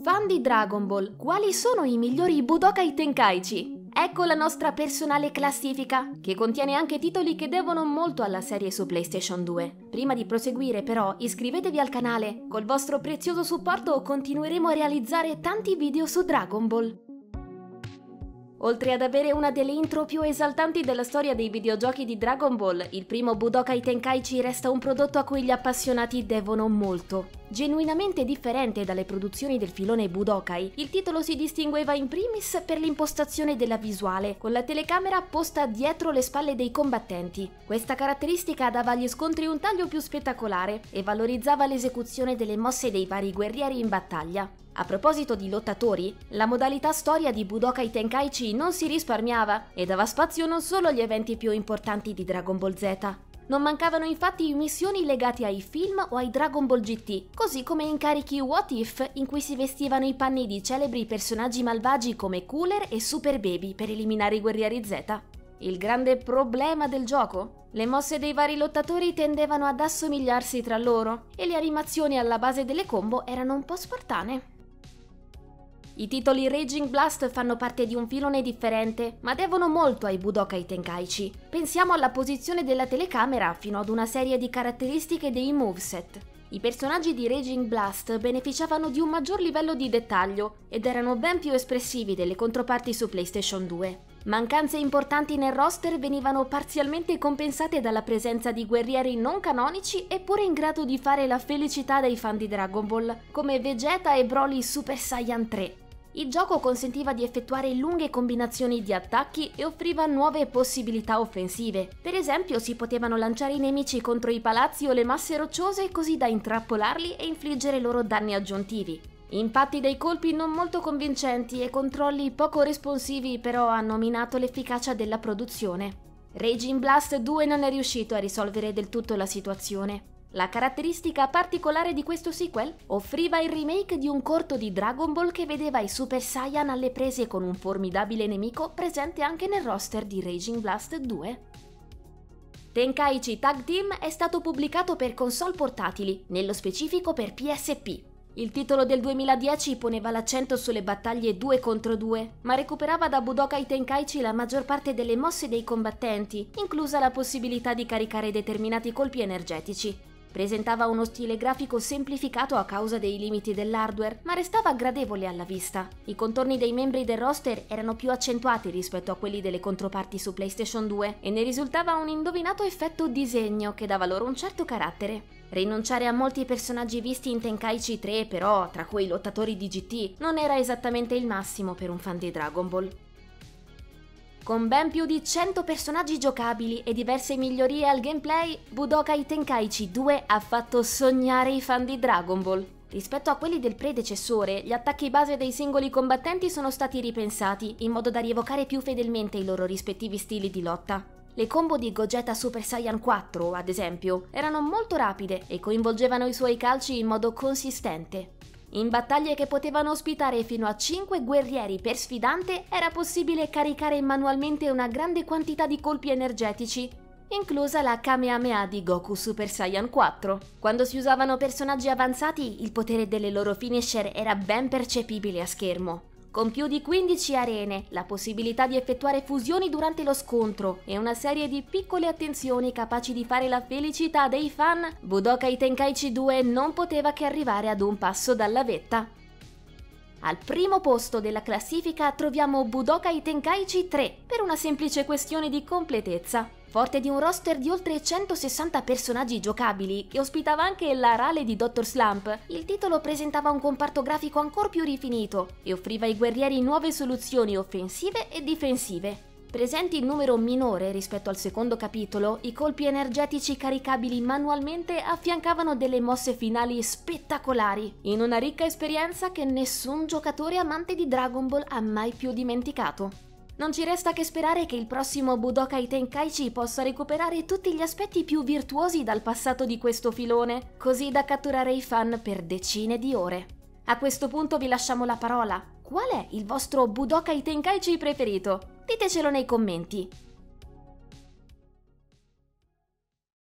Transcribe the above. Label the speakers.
Speaker 1: Fan di Dragon Ball, quali sono i migliori Budokai Tenkaichi? Ecco la nostra personale classifica, che contiene anche titoli che devono molto alla serie su PlayStation 2. Prima di proseguire però iscrivetevi al canale, col vostro prezioso supporto continueremo a realizzare tanti video su Dragon Ball. Oltre ad avere una delle intro più esaltanti della storia dei videogiochi di Dragon Ball, il primo Budokai Tenkaichi resta un prodotto a cui gli appassionati devono molto. Genuinamente differente dalle produzioni del filone Budokai, il titolo si distingueva in primis per l'impostazione della visuale, con la telecamera posta dietro le spalle dei combattenti. Questa caratteristica dava agli scontri un taglio più spettacolare e valorizzava l'esecuzione delle mosse dei vari guerrieri in battaglia. A proposito di lottatori, la modalità storia di Budokai Tenkaichi non si risparmiava e dava spazio non solo agli eventi più importanti di Dragon Ball Z. Non mancavano infatti missioni legate ai film o ai Dragon Ball GT, così come incarichi What If in cui si vestivano i panni di celebri personaggi malvagi come Cooler e Super Baby per eliminare i guerrieri Z. Il grande problema del gioco? Le mosse dei vari lottatori tendevano ad assomigliarsi tra loro e le animazioni alla base delle combo erano un po' spartane. I titoli Raging Blast fanno parte di un filone differente, ma devono molto ai Budokai Tenkaichi. Pensiamo alla posizione della telecamera fino ad una serie di caratteristiche dei moveset. I personaggi di Raging Blast beneficiavano di un maggior livello di dettaglio ed erano ben più espressivi delle controparti su PlayStation 2. Mancanze importanti nel roster venivano parzialmente compensate dalla presenza di guerrieri non canonici eppure in grado di fare la felicità dei fan di Dragon Ball, come Vegeta e Broly Super Saiyan 3. Il gioco consentiva di effettuare lunghe combinazioni di attacchi e offriva nuove possibilità offensive. Per esempio si potevano lanciare i nemici contro i palazzi o le masse rocciose così da intrappolarli e infliggere loro danni aggiuntivi. Impatti dei colpi non molto convincenti e controlli poco responsivi però hanno minato l'efficacia della produzione. Raging Blast 2 non è riuscito a risolvere del tutto la situazione. La caratteristica particolare di questo sequel offriva il remake di un corto di Dragon Ball che vedeva i Super Saiyan alle prese con un formidabile nemico presente anche nel roster di Raging Blast 2. Tenkaichi Tag Team è stato pubblicato per console portatili, nello specifico per PSP. Il titolo del 2010 poneva l'accento sulle battaglie 2 contro 2, ma recuperava da Budokai Tenkaichi la maggior parte delle mosse dei combattenti, inclusa la possibilità di caricare determinati colpi energetici. Presentava uno stile grafico semplificato a causa dei limiti dell'hardware, ma restava gradevole alla vista. I contorni dei membri del roster erano più accentuati rispetto a quelli delle controparti su PlayStation 2 e ne risultava un indovinato effetto disegno che dava loro un certo carattere. Rinunciare a molti personaggi visti in Tenkaichi 3, però, tra cui i lottatori di GT, non era esattamente il massimo per un fan di Dragon Ball. Con ben più di 100 personaggi giocabili e diverse migliorie al gameplay, Budokai Tenkaichi 2 ha fatto sognare i fan di Dragon Ball. Rispetto a quelli del predecessore, gli attacchi base dei singoli combattenti sono stati ripensati in modo da rievocare più fedelmente i loro rispettivi stili di lotta. Le combo di Gogeta Super Saiyan 4, ad esempio, erano molto rapide e coinvolgevano i suoi calci in modo consistente. In battaglie che potevano ospitare fino a 5 guerrieri per sfidante era possibile caricare manualmente una grande quantità di colpi energetici, inclusa la Kamehameha di Goku Super Saiyan 4. Quando si usavano personaggi avanzati, il potere delle loro finisher era ben percepibile a schermo. Con più di 15 arene, la possibilità di effettuare fusioni durante lo scontro e una serie di piccole attenzioni capaci di fare la felicità dei fan, Budokai Tenkaichi 2 non poteva che arrivare ad un passo dalla vetta. Al primo posto della classifica troviamo Budokai Tenkaichi 3 per una semplice questione di completezza. Forte di un roster di oltre 160 personaggi giocabili, che ospitava anche la rale di Dr. Slump, il titolo presentava un comparto grafico ancora più rifinito e offriva ai guerrieri nuove soluzioni offensive e difensive. Presenti in numero minore rispetto al secondo capitolo, i colpi energetici caricabili manualmente affiancavano delle mosse finali spettacolari, in una ricca esperienza che nessun giocatore amante di Dragon Ball ha mai più dimenticato. Non ci resta che sperare che il prossimo Budokai Tenkaichi possa recuperare tutti gli aspetti più virtuosi dal passato di questo filone, così da catturare i fan per decine di ore. A questo punto vi lasciamo la parola. Qual è il vostro Budokai Tenkaichi preferito? Ditecelo nei commenti.